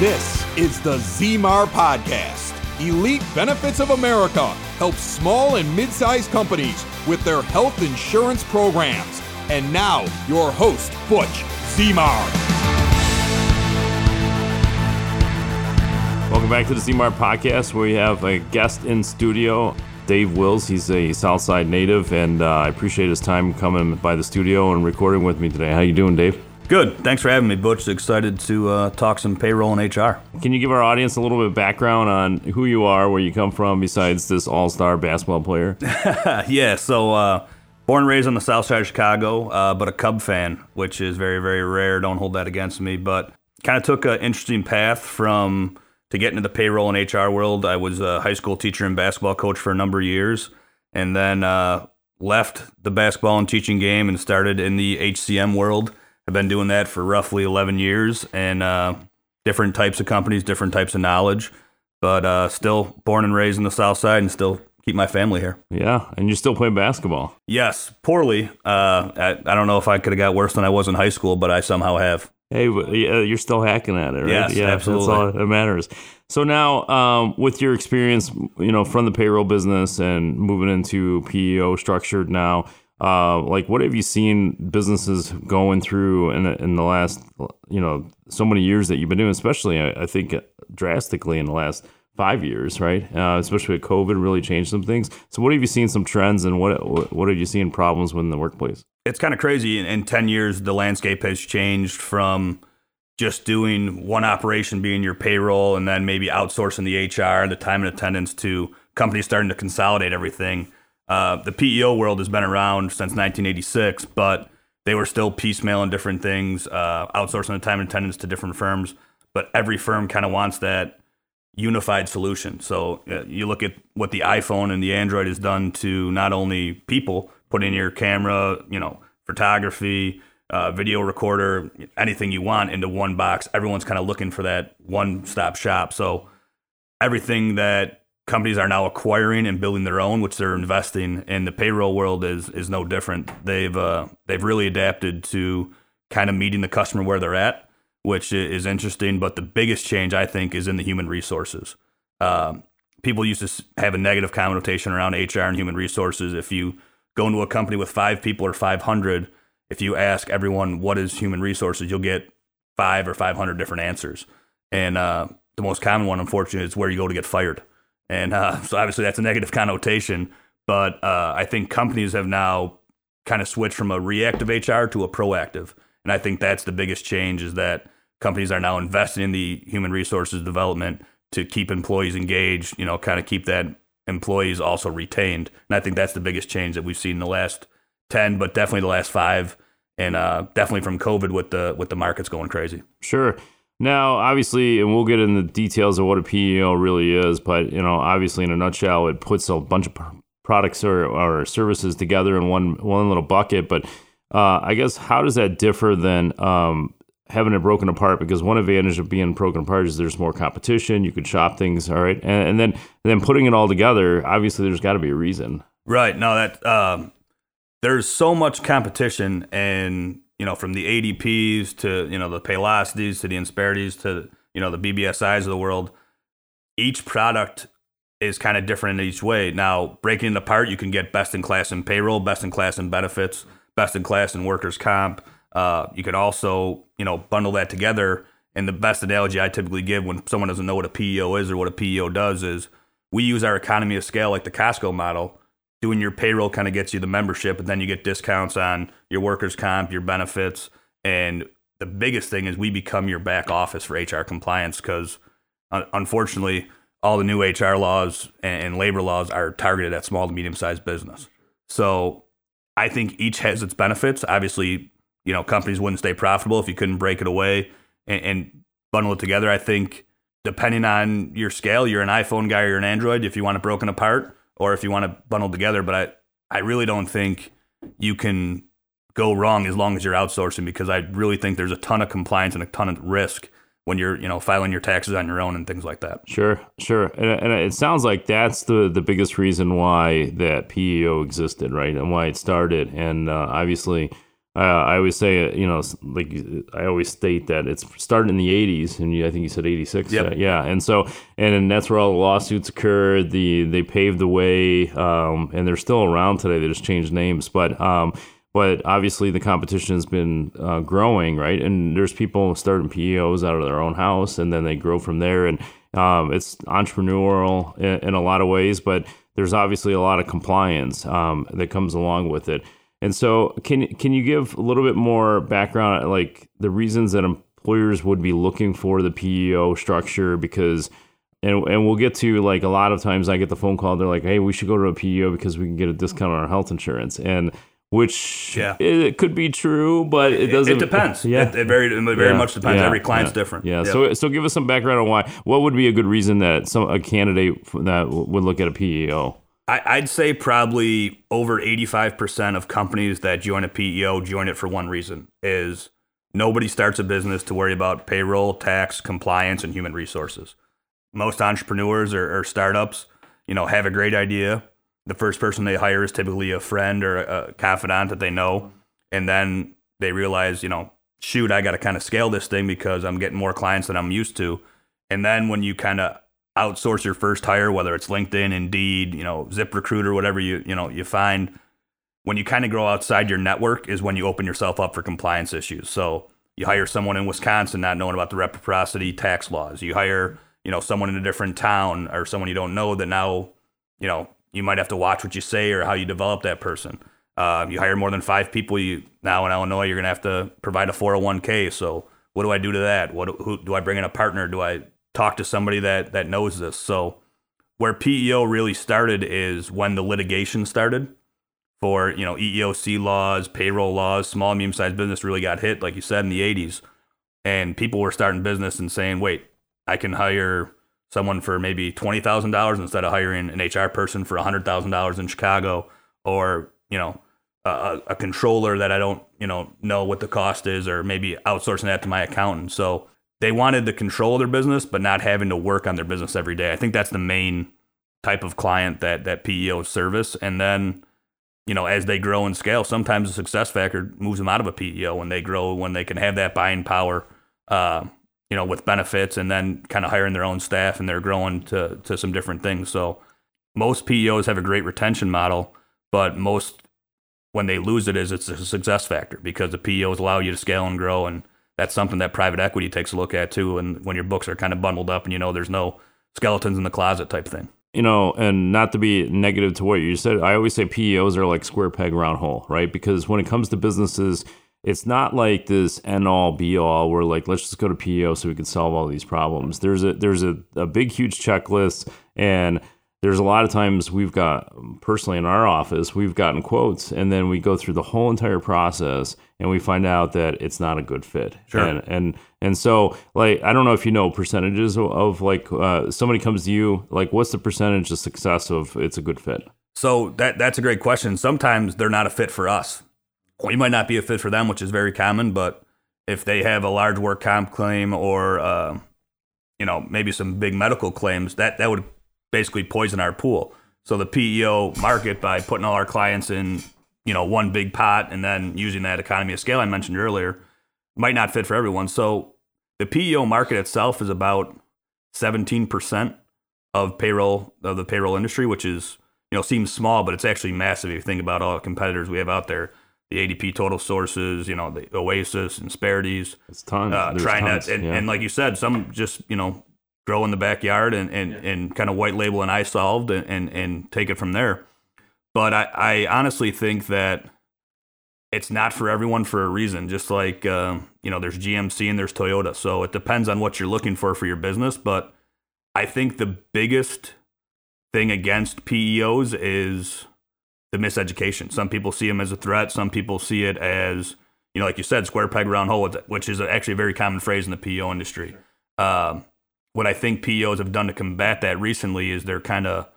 This is the Zmar Podcast. Elite Benefits of America helps small and mid sized companies with their health insurance programs. And now, your host, Butch Zmar. Welcome back to the Zmar Podcast, where we have a guest in studio, Dave Wills. He's a Southside native, and uh, I appreciate his time coming by the studio and recording with me today. How you doing, Dave? Good. Thanks for having me, Butch. Excited to uh, talk some payroll and HR. Can you give our audience a little bit of background on who you are, where you come from, besides this all-star basketball player? yeah. So, uh, born and raised on the south side of Chicago, uh, but a Cub fan, which is very, very rare. Don't hold that against me. But kind of took an interesting path from to get into the payroll and HR world. I was a high school teacher and basketball coach for a number of years, and then uh, left the basketball and teaching game and started in the HCM world I've been doing that for roughly 11 years and uh, different types of companies, different types of knowledge, but uh, still born and raised in the South Side and still keep my family here. Yeah, and you still play basketball? Yes, poorly. Uh, I, I don't know if I could have got worse than I was in high school, but I somehow have. Hey, you're still hacking at it, right? Yes, yeah, absolutely. That's all that matters. So now, um, with your experience, you know, from the payroll business and moving into PEO structured now, uh, like what have you seen businesses going through in the, in the last you know so many years that you've been doing especially i, I think drastically in the last five years right? Uh, especially with covid really changed some things. So what have you seen some trends and what what have you seen problems within the workplace? It's kind of crazy. In, in 10 years the landscape has changed from just doing one operation being your payroll and then maybe outsourcing the hr the time and attendance to companies starting to consolidate everything uh, the PEO world has been around since 1986, but they were still piecemealing different things, uh, outsourcing the time and attendance to different firms. But every firm kind of wants that unified solution. So uh, you look at what the iPhone and the Android has done to not only people, put in your camera, you know, photography, uh, video recorder, anything you want into one box. Everyone's kind of looking for that one stop shop. So everything that companies are now acquiring and building their own, which they're investing in. The payroll world is is no different. They've uh, they've really adapted to kind of meeting the customer where they're at, which is interesting. But the biggest change I think is in the human resources. Um, people used to have a negative connotation around HR and human resources. If you go into a company with five people or five hundred, if you ask everyone what is human resources, you'll get five or five hundred different answers. And uh, the most common one, unfortunately, is where you go to get fired and uh, so obviously that's a negative connotation. But uh, I think companies have now kind of switched from a reactive HR to a proactive. And I think that's the biggest change is that companies are now investing in the human resources development to keep employees engaged, you know, kind of keep that employees also retained. And I think that's the biggest change that we've seen in the last 10, but definitely the last five. And uh, definitely from COVID with the with the markets going crazy. Sure. Now, obviously, and we'll get into the details of what a PEO really is, but you know, obviously, in a nutshell, it puts a bunch of products or, or services together in one one little bucket. But uh, I guess how does that differ than um, having it broken apart? Because one advantage of being broken apart is there's more competition. You could shop things, all right, and, and then and then putting it all together. Obviously, there's got to be a reason. Right. No, that um, there's so much competition and you know, from the ADPs to, you know, the Paylocities to the Insperities to, you know, the BBSIs of the world, each product is kind of different in each way. Now, breaking it apart, you can get best in class in payroll, best in class in benefits, best in class in workers' comp. Uh, you can also, you know, bundle that together. And the best analogy I typically give when someone doesn't know what a PEO is or what a PEO does is we use our economy of scale, like the Costco model, doing your payroll kind of gets you the membership, and then you get discounts on your workers' comp, your benefits. And the biggest thing is we become your back office for HR compliance because uh, unfortunately, all the new HR laws and labor laws are targeted at small to medium sized business. So I think each has its benefits. Obviously, you know, companies wouldn't stay profitable if you couldn't break it away and, and bundle it together. I think depending on your scale, you're an iPhone guy or you're an Android. If you want it broken apart, or if you want to bundle together. But I, I really don't think you can go wrong as long as you're outsourcing because I really think there's a ton of compliance and a ton of risk when you're you know filing your taxes on your own and things like that. Sure, sure, and, and, it sounds like that's the the biggest reason why that PEO existed, right, and why it started. And uh, obviously, uh, I always say, you know, like I always state that it's started in the '80s, and I think you said '86. Yep. Uh, yeah, and so and that's where all the lawsuits occurred. The they paved the way, um, and they're still around today. They just changed names, but um, but obviously the competition has been uh, growing, right? And there's people starting PEOs out of their own house, and then they grow from there. And um, it's entrepreneurial in, in, a lot of ways, but there's obviously a lot of compliance um, that comes along with it. And so, can can you give a little bit more background, like the reasons that employers would be looking for the PEO structure? Because, and and we'll get to like a lot of times I get the phone call, they're like, "Hey, we should go to a PEO because we can get a discount on our health insurance," and which yeah. it, could be true, but it doesn't. It depends. Yeah, it, it very it very yeah. much depends. Yeah. Every client's different. Yeah. So so give us some background on why. What would be a good reason that some a candidate that would look at a PEO? I, would say probably over 85% of companies that join a PEO join it for one reason is nobody starts a business to worry about payroll, tax, compliance, and human resources. Most entrepreneurs or, or startups, you know, have a great idea. The first person they hire is typically a friend or a confidant that they know. And then they realize, you know, shoot, I got to kind of scale this thing because I'm getting more clients than I'm used to. And then when you kind of outsource your first hire, whether it's LinkedIn, Indeed, you know, ZipRecruiter, whatever you you know you find. When you kind of grow outside your network is when you open yourself up for compliance issues. So you hire someone in Wisconsin not knowing about the reciprocity tax laws. You hire you know someone in a different town or someone you don't know that now you know you might have to watch what you say or how you develop that person. Uh, you hire more than five people. You now in Illinois, you're gonna have to provide a 401k. So what do I do to that? What who, do I bring in a partner? Do I talk to somebody that that knows this. So where PEO really started is when the litigation started for you know EEOC laws, payroll laws, small medium sized business really got hit, like you said in the '80s, and people were starting business and saying, "Wait, I can hire someone for maybe twenty thousand dollars instead of hiring an HR person for hundred thousand dollars in Chicago, or you know." A, a controller that I don't, you know, know what the cost is, or maybe outsourcing that to my accountant. So they wanted the control of their business, but not having to work on their business every day. I think that's the main type of client that that PEO service. And then, you know, as they grow and scale, sometimes the success factor moves them out of a PEO when they grow, when they can have that buying power, uh, you know, with benefits, and then kind of hiring their own staff, and they're growing to to some different things. So most PEOs have a great retention model, but most when they lose it is it's a success factor because the PEOs allow you to scale and grow and that's something that private equity takes a look at too. And when your books are kind of bundled up and you know there's no skeletons in the closet type thing. You know, and not to be negative to what you said, I always say PEOs are like square peg round hole, right? Because when it comes to businesses, it's not like this end all be all where like let's just go to PEO so we can solve all these problems. There's a there's a, a big huge checklist and there's a lot of times we've got personally in our office we've gotten quotes and then we go through the whole entire process and we find out that it's not a good fit. Sure. and and and so like i don't know if you know percentages of, of like uh, somebody comes to you like what's the percentage of success of it's a good fit? So that that's a great question. Sometimes they're not a fit for us. We might not be a fit for them which is very common but if they have a large work comp claim or uh, you know maybe some big medical claims that that would basically poison our pool. So the PEO market by putting all our clients in, you know, one big pot and then using that economy of scale I mentioned earlier might not fit for everyone. So the PEO market itself is about 17% of payroll of the payroll industry, which is, you know, seems small, but it's actually massive if you think about all the competitors we have out there. The ADP TotalSources, you know, the Oasis, and Insperities, it's tons. Uh, TriNet, tons. And, yeah. and like you said, some just, you know, grow in the backyard and, and, yeah. and kind of white label and iSolved and, and, and take it from there. But I, I honestly think that it's not for everyone for a reason. Just like, uh, you know, there's GMC and there's Toyota. So it depends on what you're looking for for your business. But I think the biggest thing against PEOs is the miseducation. Some people see them as a threat. Some people see it as, you know, like you said, square peg round hole, which is actually a very common phrase in the PEO industry. Um, what I think PEOs have done to combat that recently is they're kind of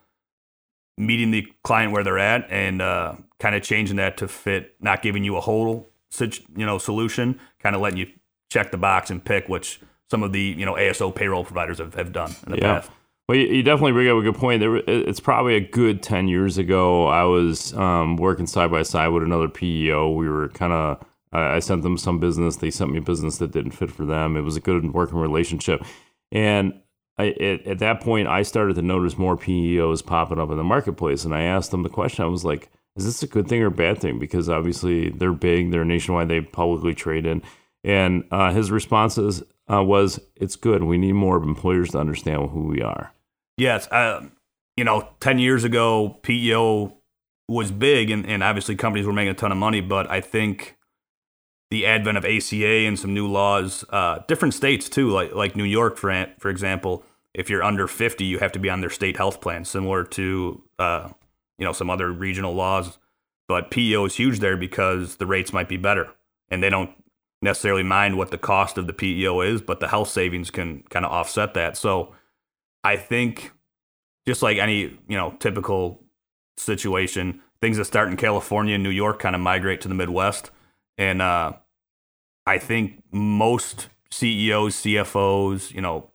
meeting the client where they're at and uh, kind of changing that to fit, not giving you a whole you know solution, kind of letting you check the box and pick which some of the you know ASO payroll providers have, have done in the yeah. past. Well, you definitely bring up a good point. There, it's probably a good ten years ago. I was um, working side by side with another PEO. We were kind of I, I sent them some business. They sent me business that didn't fit for them. It was a good working relationship. And I, it, at that point, I started to notice more PEOs popping up in the marketplace. And I asked them the question I was like, is this a good thing or a bad thing? Because obviously they're big, they're nationwide, they publicly traded. And uh, his responses uh, was, it's good. We need more employers to understand who we are. Yes. Uh, you know, 10 years ago, PEO was big and, and obviously companies were making a ton of money, but I think the advent of ACA and some new laws, uh, different states too, like like New York, for for example, if you're under 50, you have to be on their state health plan, similar to uh, you know some other regional laws. But PEO is huge there because the rates might be better, and they don't necessarily mind what the cost of the PEO is, but the health savings can kind of offset that. So I think just like any you know typical situation, things that start in California and New York kind of migrate to the Midwest, and uh, I think most CEOs, CFOs, you know,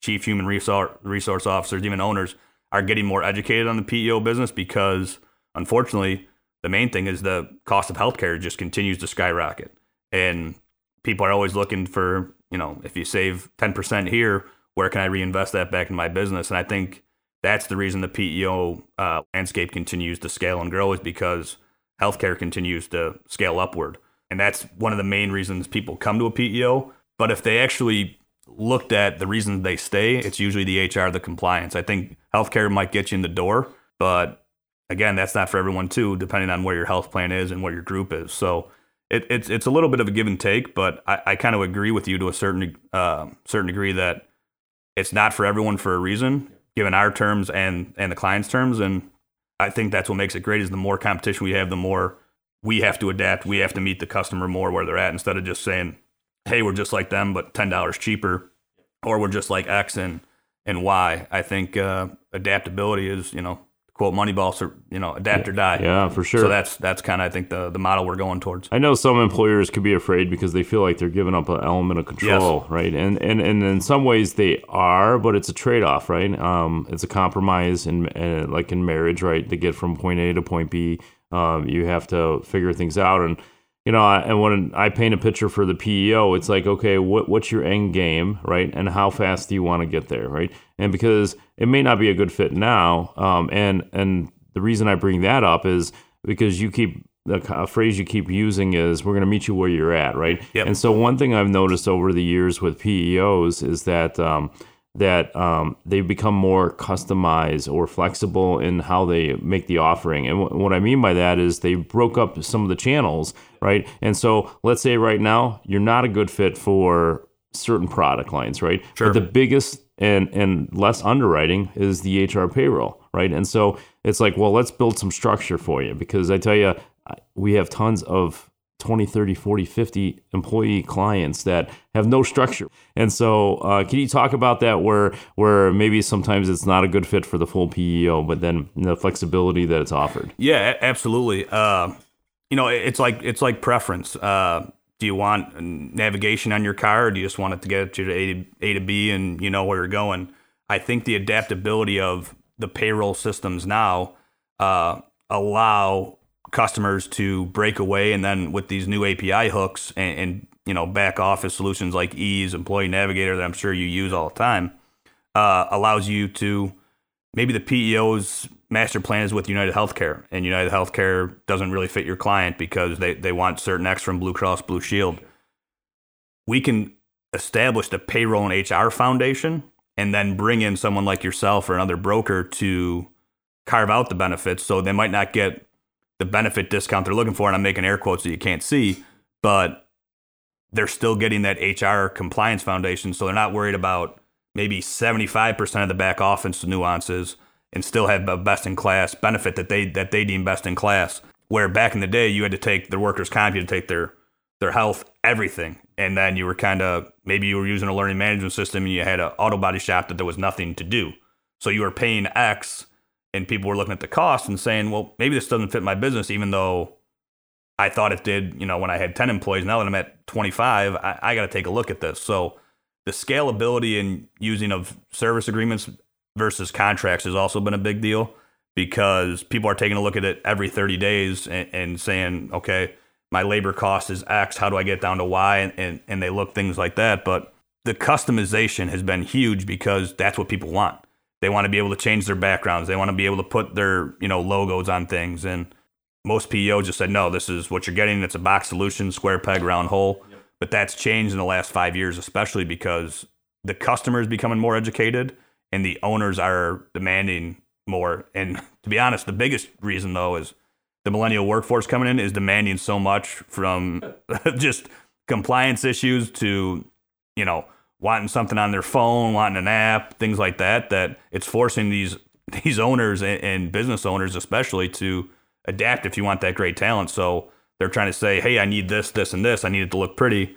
chief human resource officers, even owners are getting more educated on the PEO business because unfortunately, the main thing is the cost of healthcare just continues to skyrocket. And people are always looking for, you know, if you save 10% here, where can I reinvest that back in my business? And I think that's the reason the PEO uh, landscape continues to scale and grow is because healthcare continues to scale upward. And that's one of the main reasons people come to a PEO. But if they actually looked at the reasons they stay, it's usually the HR, the compliance. I think healthcare might get you in the door, but again, that's not for everyone too, depending on where your health plan is and what your group is. So it, it's it's a little bit of a give and take, but I, I kind of agree with you to a certain uh, certain degree that it's not for everyone for a reason, given our terms and and the client's terms. And I think that's what makes it great is the more competition we have, the more we have to adapt. We have to meet the customer more where they're at instead of just saying, "Hey, we're just like them, but ten dollars cheaper," or "We're just like X and and Y." I think uh, adaptability is, you know, quote Moneyball, so you know, adapt or die. Yeah, for sure. So that's that's kind of I think the the model we're going towards. I know some employers could be afraid because they feel like they're giving up an element of control, yes. right? And and and in some ways they are, but it's a trade off, right? Um, it's a compromise, and like in marriage, right? To get from point A to point B um, you have to figure things out, and you know, and when I paint a picture for the PEO, it's like, okay, what what's your end game, right? And how fast do you want to get there, right? And because it may not be a good fit now, um, and and the reason I bring that up is because you keep the phrase you keep using is we're going to meet you where you're at, right? Yep. And so one thing I've noticed over the years with PEOs is that um, that um, they become more customized or flexible in how they make the offering. And w- what I mean by that is they broke up some of the channels, right? And so let's say right now you're not a good fit for certain product lines, right? Sure. But the biggest and and less underwriting is the HR payroll, right? And so it's like, well, let's build some structure for you because I tell you, we have tons of 20, 30, 40, 50 employee clients that have no structure. And so, uh, can you talk about that where where maybe sometimes it's not a good fit for the full PEO, but then the flexibility that it's offered? Yeah, absolutely. Uh, you know, it's like it's like preference. Uh, do you want navigation on your car, or do you just want it to get you to A to, A to B and you know where you're going? I think the adaptability of the payroll systems now uh, allow customers to break away and then with these new API hooks and, and, you know back office solutions like Ease, Employee Navigator that I'm sure you use all the time, uh, allows you to maybe the PEO's master plan is with United Healthcare and United Healthcare doesn't really fit your client because they, they want certain X from Blue Cross Blue Shield. We can establish the payroll and HR foundation and then bring in someone like yourself or another broker to carve out the benefits so they might not get the benefit discount they're looking for, and I'm making air quotes that you can't see, but they're still getting that HR compliance foundation, so they're not worried about maybe 75% of the back office nuances and still have a best in class benefit that they that they deem best in class. Where back in the day you had to take their workers' comp, you had to take their their health, everything, and then you were kind of maybe you were using a learning management system and you had an auto body shop that there was nothing to do, so you were paying X and people were looking at the cost and saying, well, maybe this doesn't fit my business, even though I thought it did, you know, when I had 10 employees. Now that I'm at 25, I, I got to take a look at this. So the scalability and using of service agreements versus contracts has also been a big deal because people are taking a look at it every 30 days and, and saying, okay, my labor cost is X. How do I get down to Y? And, and, and they look things like that. But the customization has been huge because that's what people want. They want to be able to change their backgrounds. They want to be able to put their, you know, logos on things. And most PEO just said, no, this is what you're getting. It's a box solution, square peg, round hole. Yep. But that's changed in the last five years, especially because the customer is becoming more educated and the owners are demanding more. And to be honest, the biggest reason though is the millennial workforce coming in is demanding so much from just compliance issues to, you know, wanting something on their phone, wanting an app, things like that, that it's forcing these these owners and, and business owners especially to adapt if you want that great talent. So they're trying to say, hey, I need this, this, and this. I need it to look pretty.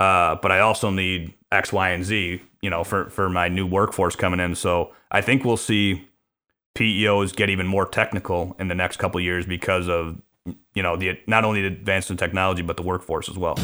Uh, but I also need X, Y, and Z, you know, for, for my new workforce coming in. So I think we'll see PEOs get even more technical in the next couple years because of, you know, the not only the advancement in technology, but the workforce as well.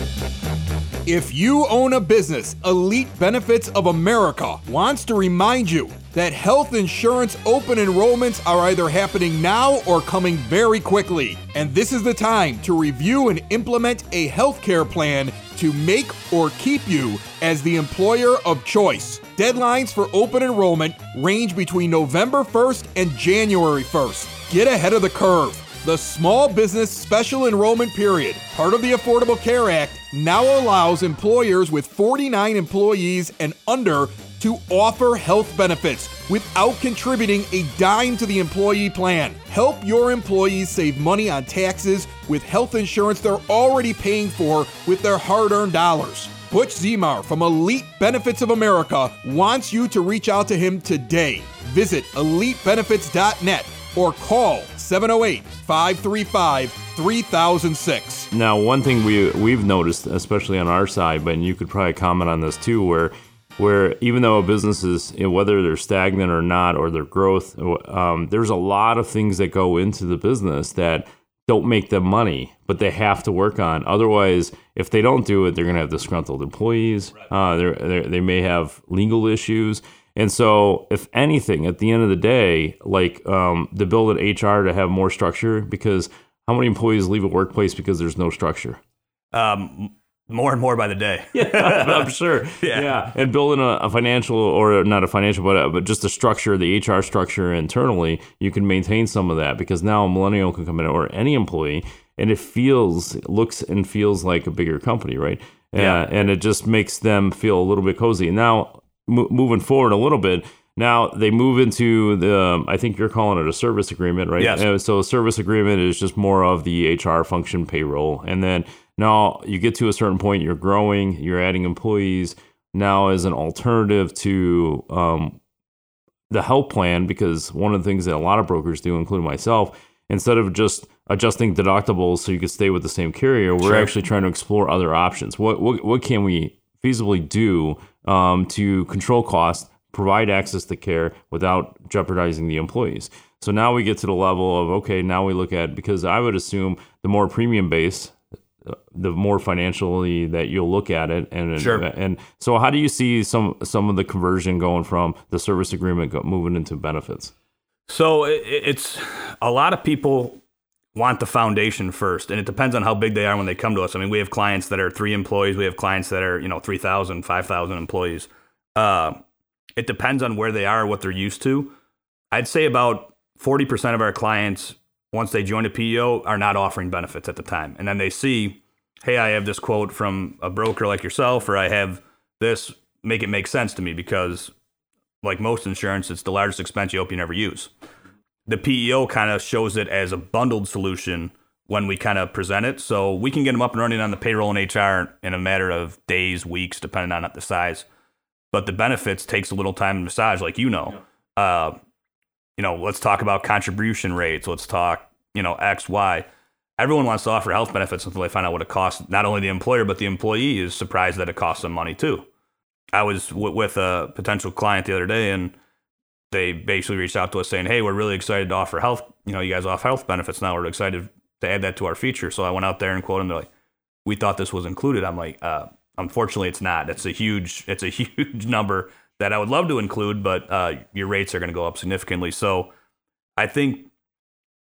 If you own a business, Elite Benefits of America wants to remind you that health insurance open enrollments are either happening now or coming very quickly. And this is the time to review and implement a healthcare plan to make or keep you as the employer of choice. Deadlines for open enrollment range between November 1st and January 1st. Get ahead of the curve. The Small Business Special Enrollment Period, part of the Affordable Care Act, now allows employers with 49 employees and under to offer health benefits without contributing a dime to the employee plan. Help your employees save money on taxes with health insurance they're already paying for with their hard earned dollars. Butch Zmar from Elite Benefits of America wants you to reach out to him today. Visit elitebenefits.net or call 708 535 3006. Now, one thing we we've noticed, especially on our side, but you could probably comment on this too, where where even though a business is whether they're stagnant or not or their growth, um, there's a lot of things that go into the business that don't make them money, but they have to work on. Otherwise, if they don't do it, they're going to have disgruntled employees. Uh, they're, they're, they may have legal issues. And so, if anything, at the end of the day, like um, to build an HR to have more structure, because how many employees leave a workplace because there's no structure? Um, more and more by the day. yeah, I'm sure. Yeah. yeah. and building a, a, financial or not a financial, but a, but just a structure, the HR structure internally, you can maintain some of that because now a millennial can come in or any employee, and it feels, looks and feels like a bigger company, right? Yeah, uh, and it just makes them feel a little bit cozy. Now moving forward a little bit. Now they move into the, I think you're calling it a service agreement, right? Yes. Uh, so a service agreement is just more of the HR function payroll. And then now you get to a certain point, you're growing, you're adding employees. Now, as an alternative to um, the health plan, because one of the things that a lot of brokers do, including myself, instead of just adjusting deductibles so you can stay with the same carrier, we're sure. actually trying to explore other options. What, what, what can we feasibly do um, to control costs, provide access to care without jeopardizing the employees. So now we get to the level of okay, now we look at because I would assume the more premium base, uh, the more financially that you'll look at it, and sure. and so how do you see some some of the conversion going from the service agreement moving into benefits? So it's a lot of people want the foundation first and it depends on how big they are when they come to us. I mean we have clients that are three employees we have clients that are you know 3000 5000 employees. Uh, it depends on where they are what they're used to. I'd say about 40% of our clients once they join a peo are not offering benefits at the time. And then they see hey i have this quote from a broker like yourself or i have this make it make sense to me because like most insurance it's the largest expense you hope you never use the PEO kind of shows it as a bundled solution when we kind of present it. So we can get them up and running on the payroll and HR in a matter of days, weeks, depending on the size. But the benefits takes a little time to massage, like you know. Yeah. Uh, you know, let's talk about contribution rates. Let's talk, you know, X, Y. Everyone wants to offer health benefits until they find out what it costs. Not only the employer, but the employee is surprised that it costs them money too. I was w- with a potential client the other day, and they basically reached out to us saying, "Hey, we're really excited to offer health. You know, you guys offer health benefits now. We're excited to add that to our feature." So I went out there and quoted them. They're like, "We thought this was included." I'm like, uh, "Unfortunately, it's not. It's a huge, it's a huge number that I would love to include, but uh, your rates are going to go up significantly." So I think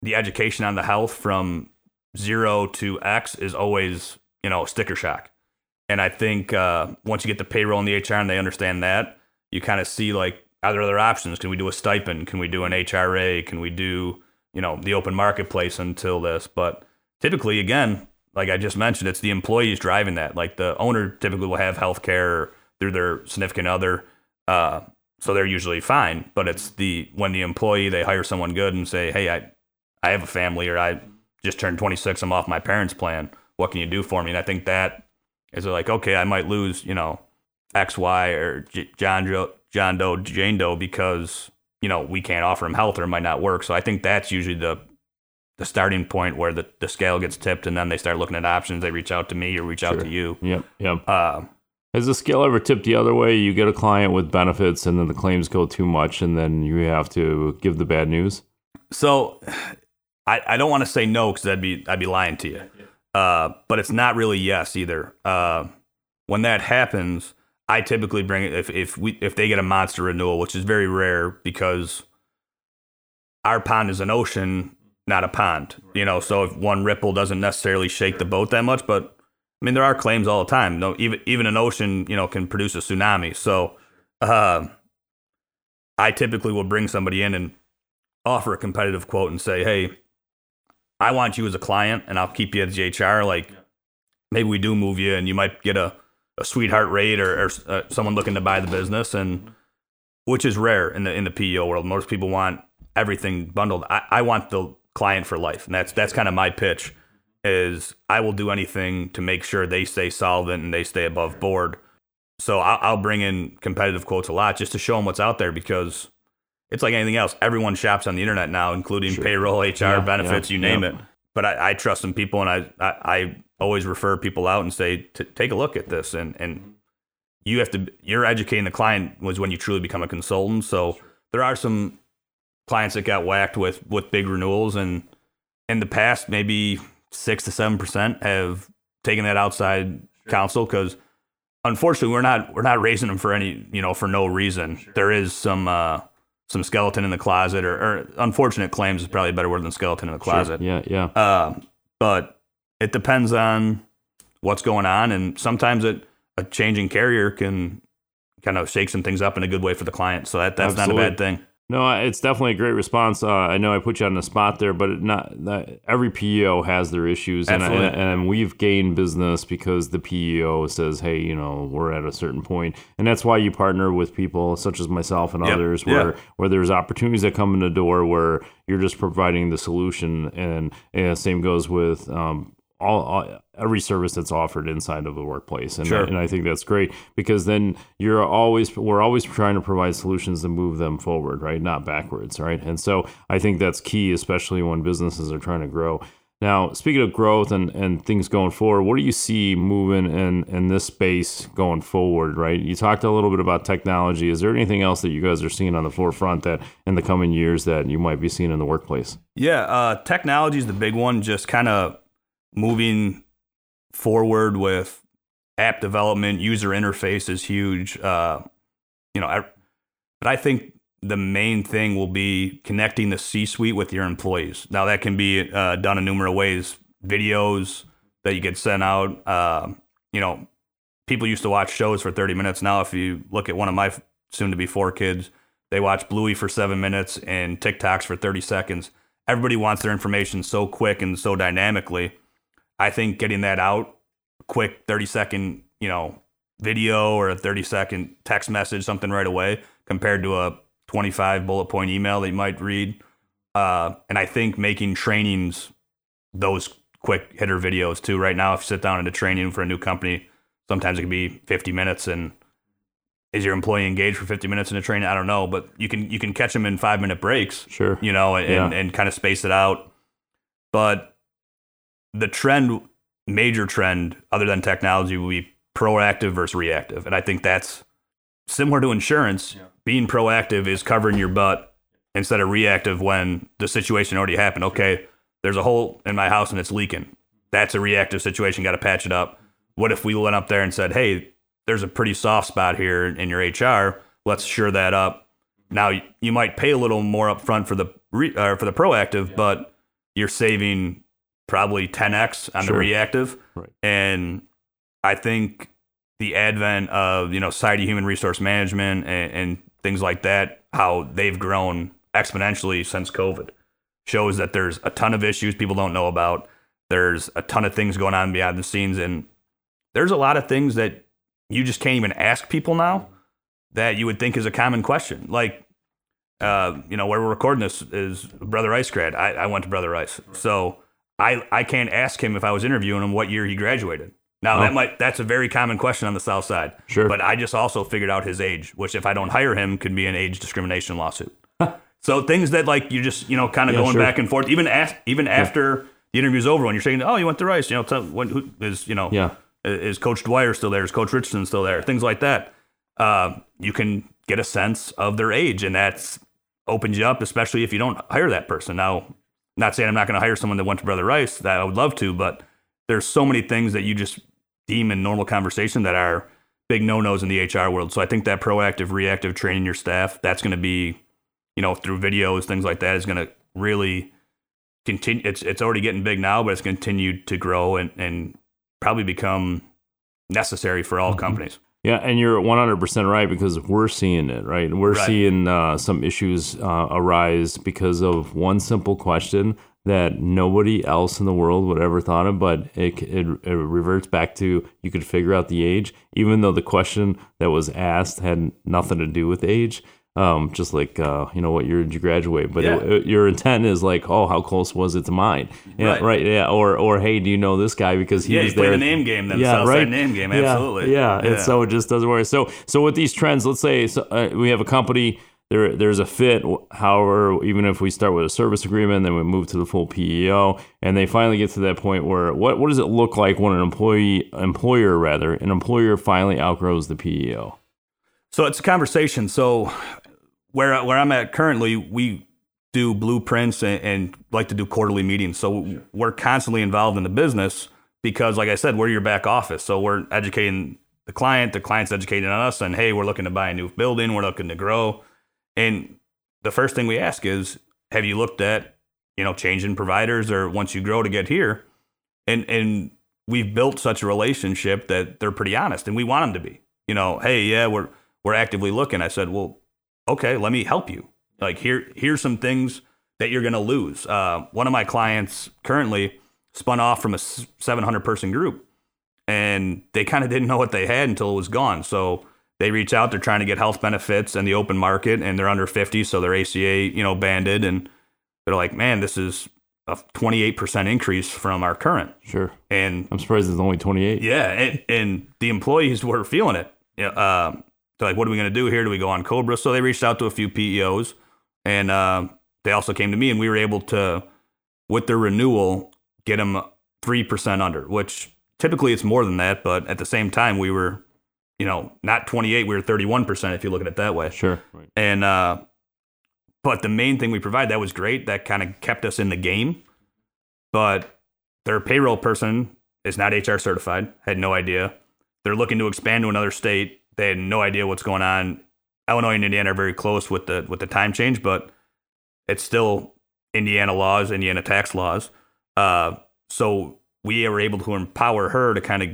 the education on the health from zero to X is always, you know, sticker shock. And I think uh, once you get the payroll and the HR and they understand that, you kind of see like, are there other options? Can we do a stipend? Can we do an HRA? Can we do, you know, the open marketplace until this? But typically, again, like I just mentioned, it's the employees driving that. Like the owner typically will have health care through their significant other. Uh, so they're usually fine. But it's the when the employee they hire someone good and say, Hey, I I have a family or I just turned 26, I'm off my parents' plan. What can you do for me? And I think that is like, okay, I might lose, you know, X, Y, or John Joe, John Doe, Jane Doe because you know we can't offer him health or it might not work. So I think that's usually the the starting point where the, the scale gets tipped and then they start looking at options. They reach out to me or reach Sure. out to you. Yep. Yep. Uh, Has the scale ever tipped the other way? You get a client with benefits, and then the claims go too much, and then you have to give the bad news. so I, I don't want to say no because I'd be I'd be lying to you. Uh, but it's not really yes either. Uh, when that happens, I typically bring it if if we if they get a monster renewal, which is very rare because our pond is an ocean, not a pond. You know, so if one ripple doesn't necessarily shake the boat that much, but I mean there are claims all the time. No, even even an ocean, you know, can produce a tsunami. So uh, I typically will bring somebody in and offer a competitive quote and say, hey, I want you as a client and I'll keep you as HR. Like maybe we do move you and you might get a, a sweetheart rate or, or uh, someone looking to buy the business and which is rare in the in the PEO world. Most people want everything bundled. I, I want the client for life. And that's that's kind of my pitch is I will do anything to make sure they stay solvent and they stay above board. So I'll, I'll bring in competitive quotes a lot just to show them what's out there because it's like anything else. Everyone shops on the internet now, including payroll, HR, Yeah, benefits, yeah, you name yeah. it. But I, I trust some people, and I, I, I always refer people out and say, "T- take a look at this. And, and you have to, you're educating the client was when you truly become a consultant. So there are some clients that got whacked with, with big renewals. And in the past, maybe six to 7% have taken that outside counsel because unfortunately we're not, we're not raising them for any, you know, for no reason. There is some, uh, some skeleton in the closet or, or unfortunate claims is probably a better word than skeleton in the closet. Yeah. Yeah. Uh, but it depends on what's going on, and sometimes it a changing carrier can kind of shake some things up in a good way for the client. So that that's not a bad thing. No, it's definitely a great response. Uh, I know I put you on the spot there, but not, every PEO has their issues, and, Absolutely. and and we've gained business because the PEO says, "Hey, you know, we're at a certain point," and that's why you partner with people such as myself and Yep. others, Yeah. where where there's opportunities that come in the door where you're just providing the solution, and, and same goes with. Um, all, all every service that's offered inside of the workplace, and Sure. and I think that's great because then you're always we're always trying to provide solutions to move them forward, right? Not backwards, right? And so I think that's key, especially when businesses are trying to grow. Now, speaking of growth and, and things going forward, what do you see moving in, in this space going forward, right? You talked a little bit about technology. Is there anything else that you guys are seeing on the forefront that in the coming years that you might be seeing in the workplace? Yeah, uh, technology is the big one. Just kind of moving forward with app development, user interface is huge. Uh, you know, I, but I think the main thing will be connecting the C-suite with your employees. Now that can be uh, done in numerous ways. Videos that you get sent out. Uh, you know, people used to watch shows for 30 minutes. Now, if you look at one of my soon-to-be four kids, they watch Bluey for seven minutes and TikToks for 30 seconds. Everybody wants their information so quick and so dynamically. I think getting that out quick 30 second, you know, video or a 30 second text message, something right away, compared to a 25 bullet point email that you might read. Uh, and I think making trainings those quick hitter videos too. Right now, if you sit down into training for a new company, sometimes it can be 50 minutes. And is your employee engaged for 50 minutes in a training? I don't know, but you can you can catch them in five minute breaks Sure. you know, and, Yeah. and, and kind of space it out. But the trend, major trend, other than technology, will be proactive versus reactive. And I think that's similar to insurance. Being proactive is covering your butt instead of reactive when the situation already happened. Okay, there's a hole in my house and it's leaking. That's a reactive situation. Got to patch it up. What if we went up there and said, hey, there's a pretty soft spot here in your HR. Let's sure that up. Now you might pay a little more upfront for the re, uh, for the proactive, but you're saving probably 10x on Sure. the reactive. Right. And I think the advent of you know society human resource management and, and things like that, how they've grown exponentially since COVID, shows that there's a ton of issues people don't know about. There's a ton of things going on behind the scenes, and there's a lot of things that you just can't even ask people now that you would think is a common question. Like, uh, you know, where we're recording this is Brother Rice grad. I, I went to Brother Rice, so I I can't ask him if I was interviewing him what year he graduated. Now that Oh. might that's a very common question on the South Side. Sure. But I just also figured out his age, which if I don't hire him, could be an age discrimination lawsuit. so things that like you just you know kind of Yeah, going sure. back and forth, even as, even after the interview's over, when you're saying, oh, you went to Rice, you know, tell, when, who is you know Yeah. is Coach Dwyer still there? Is Coach Richardson still there? Things like that. Uh, you can get a sense of their age, and that's opens you up, especially if you don't hire that person. Now, not saying I'm not going to hire someone that went to Brother Rice, that I would love to, but there's so many things that you just deem in normal conversation that are big no-nos in the HR world. So I think that proactive, reactive training your staff, that's going to be, you know, through videos, things like that, is going to really continue. It's it's already getting big now, but it's continued to grow and and probably become necessary for all mm-hmm. companies. Yeah, and you're 100% right because we're seeing it, right? We're Right. seeing uh, some issues uh, arise because of one simple question that nobody else in the world would ever thought of, but it, it, it reverts back to you could figure out the age, even though the question that was asked had nothing to do with age. Um, just like uh, you know, what year did you graduate? But Yeah. it- your intent is like, oh, how close was it to mine? Yeah, Right. right. Yeah, or or hey, do you know this guy because he Yeah, was there? the name game, then Yeah, Southside name game, absolutely. Yeah, Yeah. and so it just doesn't work. So so with these trends, let's say so, uh, we have a company. There, there's a fit. However, even if we start with a service agreement, then we move to the full PEO, and they finally get to that point where what what does it look like when an employee employer rather an employer finally outgrows the PEO? So it's a conversation. So where where I'm at currently, we do blueprints and, and like to do quarterly meetings. So we're constantly involved in the business because, like I said, we're your back office. So we're educating the client, the client's educating on us, and hey, we're looking to buy a new building, we're looking to grow, and the first thing we ask is, have you looked at you know changing providers or once you grow to get here, and and we've built such a relationship that they're pretty honest, and we want them to be. You know, hey, yeah, we're we're actively looking. I said, well, okay, let me help you. Like here, here's some things that you're gonna lose. Uh, one of my clients currently spun off from a 700 person group, and they kind of didn't know what they had until it was gone. So they reach out. They're trying to get health benefits in the open market, and they're under 50, so they're ACA, you know, banded, and they're like, man, this is a 28% increase from our current. Sure, And I'm surprised it's only 28. yeah, and, and the employees were feeling it. Yeah, um, they're like, what are we going to do here? Do we go on COBRA? So they reached out to a few PEOs, and uh, they also came to me, and we were able to, with their renewal, get them three percent under. Which typically it's more than that, but at the same time, we were, you know, not twenty eight, we were thirty one percent if you look at it that way. Sure. Right. And uh, but the main thing we provide that was great. That kind of kept us in the game. But their payroll person is not HR certified. Had no idea. They're looking to expand to another state. They had no idea what's going on. Illinois and Indiana are very close with the with the time change, but it's still Indiana laws, Indiana tax laws. Uh, so we were able to empower her to kind of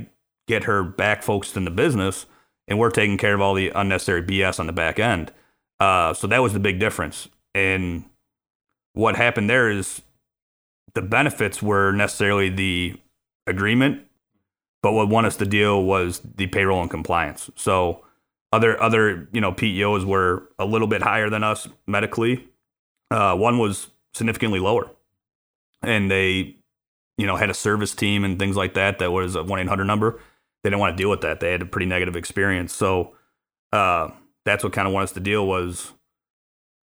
get her back focused in the business, and we're taking care of all the unnecessary BS on the back end. Uh, so that was the big difference. And what happened there is the benefits were necessarily the agreement, but what won us the deal was the payroll and compliance. So other other you know PEOs were a little bit higher than us medically. Uh, one was significantly lower, and they you know had a service team and things like that that was a one eight hundred number. They didn't want to deal with that. They had a pretty negative experience. So uh, that's what kind of won us the deal was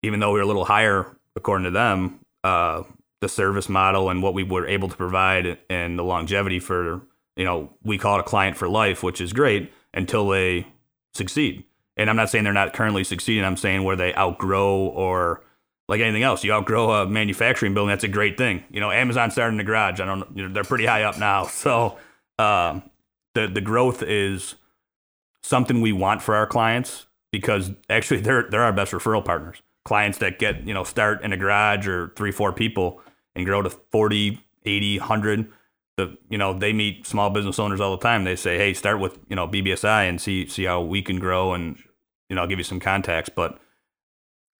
even though we were a little higher according to them, uh, the service model and what we were able to provide and the longevity for, you know, we call it a client for life, which is great until they succeed. And I'm not saying they're not currently succeeding. I'm saying where they outgrow or like anything else, you outgrow a manufacturing building. That's a great thing. You know, Amazon started in the garage. I don't. You know, they're pretty high up now. So um, the the growth is something we want for our clients because actually they're they're our best referral partners. Clients that get you know start in a garage or three four people and grow to 40, 80, 100. The, you know, they meet small business owners all the time. They say, "Hey, start with you know BBSI and see see how we can grow, and you know, I'll give you some contacts." But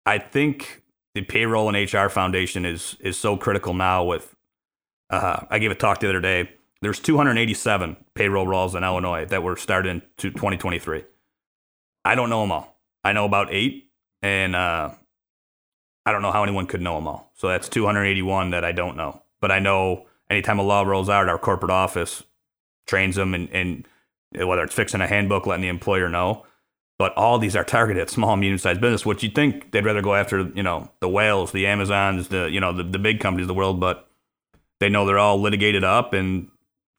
I think the payroll and HR foundation is is so critical now. With uh, I gave a talk the other day. There's 287 payroll rolls in Illinois that were started in 2023. I don't know them all. I know about eight, and uh, I don't know how anyone could know them all. So that's 281 that I don't know. But I know anytime a law rolls out, our corporate office trains them, and, and whether it's fixing a handbook, letting the employer know. But all these are targeted at small and medium sized business, which you think they'd rather go after, you know, the whales, the Amazons, the you know, the, the big companies of the world, but they know they're all litigated up and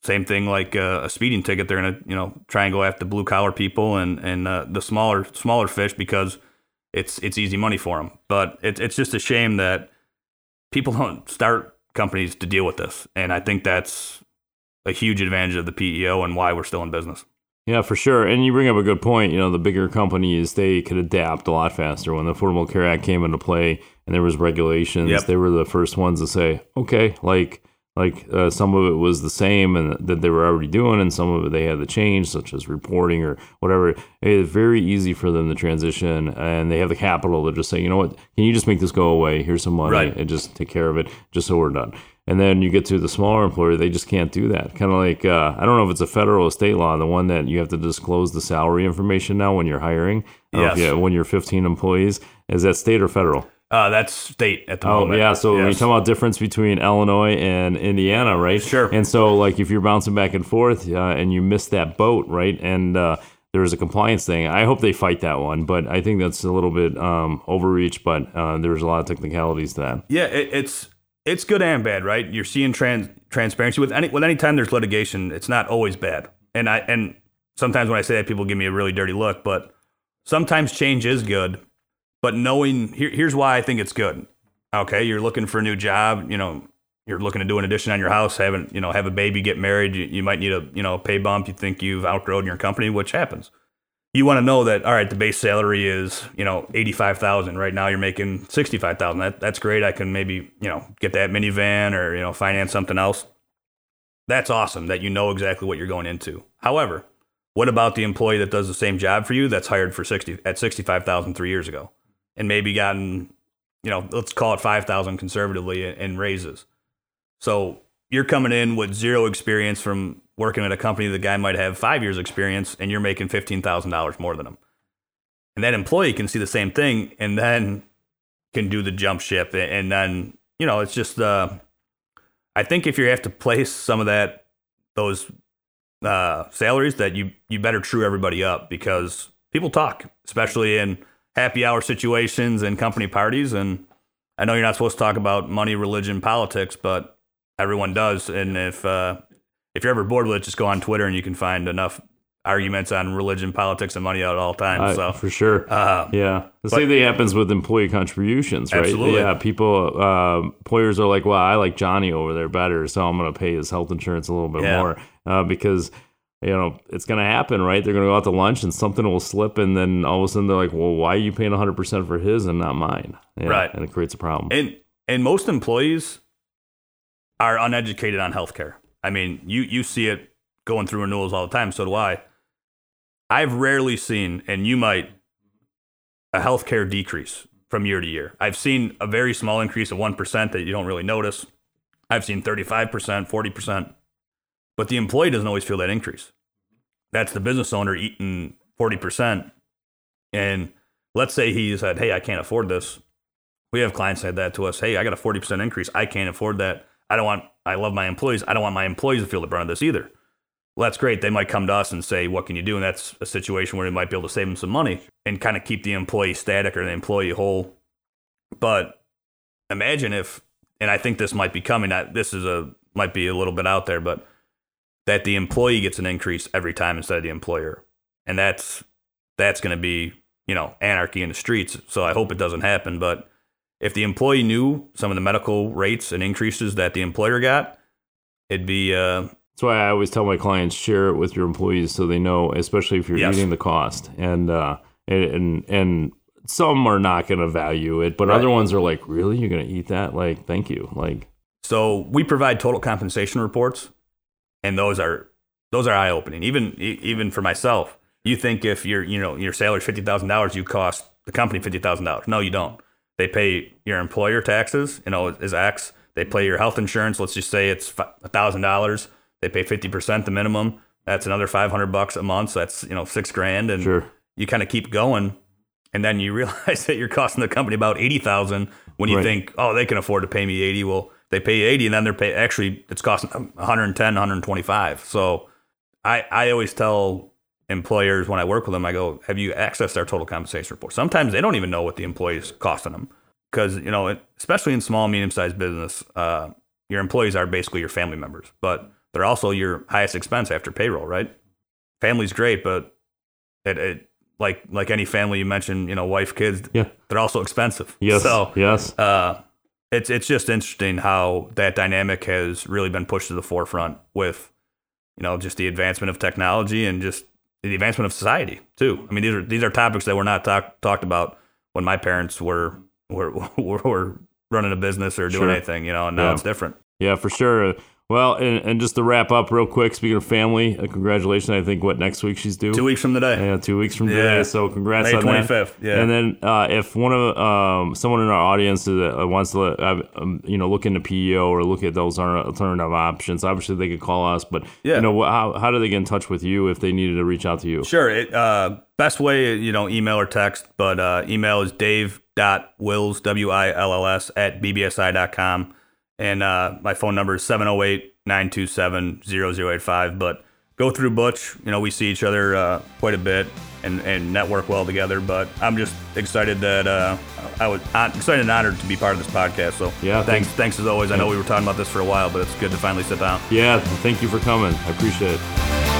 same thing like uh, a speeding ticket. They're gonna, you know, try and go after blue collar people and and uh, the smaller smaller fish because it's it's easy money for them. But it's it's just a shame that people don't start companies to deal with this, and I think that's a huge advantage of the PEO and why we're still in business. Yeah, for sure. And you bring up a good point. You know, the bigger companies they could adapt a lot faster. When the Affordable Care Act came into play and there was regulations, yep. they were the first ones to say, okay, like like uh, some of it was the same and that they were already doing and some of it they had to change such as reporting or whatever. It's very easy for them to transition and they have the capital to just say you know what? Can you just make this go away? Here's some money right. and just take care of it just so we're done. And then you get to the smaller employer they just can't do that. Kind of like uh, i don't know if it's a federal or state law the one that you have to disclose the salary information now when you're hiring. Yes. yeah when you're 15 employees. Is that state or federal uh, that's state at the moment. oh, moment. yeah. So yes. when you talk about difference between Illinois and Indiana, right? Sure. And so, like, if you're bouncing back and forth uh, and you miss that boat, right? And uh, there's a compliance thing. I hope they fight that one, but I think that's a little bit um, overreach. But uh, there's a lot of technicalities to that. Yeah, it, it's it's good and bad, right? You're seeing trans transparency with any with any time there's litigation. It's not always bad, and I and sometimes when I say that, people give me a really dirty look, but sometimes change is good but knowing here, here's why I think it's good. Okay, you're looking for a new job. You know, you're looking to do an addition on your house, having you know have a baby, get married. You, you might need a you know pay bump. You think you've outgrown your company, which happens. You want to know that all right, the base salary is you know eighty five thousand. Right now, you're making sixty five thousand. That that's great. I can maybe you know get that minivan or you know finance something else. That's awesome that you know exactly what you're going into. However, what about the employee that does the same job for you that's hired for sixty at sixty five thousand three years ago? And maybe gotten, you know, let's call it 5,000 conservatively in raises. So you're coming in with zero experience from working at a company the guy might have five years experience and you're making $15,000 more than him. And that employee can see the same thing and then can do the jump ship. And then, you know, it's just, uh, I think if you have to place some of that, those uh, salaries, that you, you better true everybody up because people talk, especially in happy hour situations and company parties. And I know you're not supposed to talk about money, religion, politics, but everyone does. And if uh, if you're ever bored with it, just go on Twitter and you can find enough arguments on religion, politics, and money at all times. So for sure, uh, yeah. The but, same thing happens with employee contributions, right? Absolutely. Yeah, people, uh, employers are like, "Well, I like Johnny over there better, so I'm going to pay his health insurance a little bit yeah. more uh, because." You know, it's going to happen, right? They're going to go out to lunch and something will slip, and then all of a sudden they're like, "Well, why are you paying 100 percent for his and not mine?" Yeah, right, and it creates a problem. And and most employees are uneducated on healthcare. I mean, you you see it going through renewals all the time. So do I. I've rarely seen, and you might, a healthcare decrease from year to year. I've seen a very small increase of one percent that you don't really notice. I've seen 35 percent, 40 percent. But the employee doesn't always feel that increase. That's the business owner eating 40%. And let's say he said, Hey, I can't afford this. We have clients said that to us. Hey, I got a 40% increase. I can't afford that. I don't want, I love my employees. I don't want my employees to feel the brunt of this either. Well, that's great. They might come to us and say, What can you do? And that's a situation where they might be able to save them some money and kind of keep the employee static or the employee whole. But imagine if, and I think this might be coming, this is a, might be a little bit out there, but that the employee gets an increase every time instead of the employer. And that's that's going to be, you know, anarchy in the streets. So I hope it doesn't happen, but if the employee knew some of the medical rates and increases that the employer got, it'd be uh that's why I always tell my clients share it with your employees so they know, especially if you're yes. eating the cost. And uh, and and some are not going to value it, but right. other ones are like, "Really, you're going to eat that? Like, thank you." Like, So we provide total compensation reports, and those are those are eye opening. Even even for myself, you think if your you know your salary fifty thousand dollars, you cost the company fifty thousand dollars. No, you don't. They pay your employer taxes, you know, is X. They pay your health insurance. Let's just say it's thousand dollars. They pay fifty percent, the minimum. That's another five hundred bucks a month. So that's you know six grand, and Sure. you kind of keep going, and then you realize that you're costing the company about eighty thousand when you Right. think, oh, they can afford to pay me eighty. Well, they pay eighty, and then they're pay actually it's costing them 110, 125. So I I always tell employers when I work with them, I go, have you accessed our total compensation report? Sometimes they don't even know what the employee's costing them because you know, it, especially in small, medium sized business, uh, your employees are basically your family members, but they're also your highest expense after payroll, right? Family's great, but it, it like like any family you mentioned, you know, wife, kids, Yeah. they're also expensive. Yes. So yes. uh, it's it's just interesting how that dynamic has really been pushed to the forefront with, you know, just the advancement of technology and just the advancement of society too. I mean, these are these are topics that were not talk, talked about when my parents were were were, were running a business or doing Sure. anything, you know, and now Yeah. it's different. Yeah, for sure. Well, and, and just to wrap up real quick, speaking of family, uh, congratulations. I think what next week she's due. Two weeks from today, Yeah, two weeks from Yeah. today. So congrats May on that. 25th, yeah. And then uh, if one of um, someone in our audience that uh, wants to uh, um, you know look into PEO or look at those alternative options, obviously they could call us. But Yeah. you know how how do they get in touch with you if they needed to reach out to you? Sure. It, uh, best way, you know, email or text, but uh, email is dave.wills, W I L L S, w i l l s at bbsi.com. And uh, my phone number is 708 927 0085. But go through Butch. You know, we see each other uh, quite a bit and, and network well together. But I'm just excited that uh, I was hon- excited and honored to be part of this podcast. So Yeah, thanks. thanks. Thanks as always. I know we were talking about this for a while, but it's good to finally sit down. Yeah, thank you for coming. I appreciate it.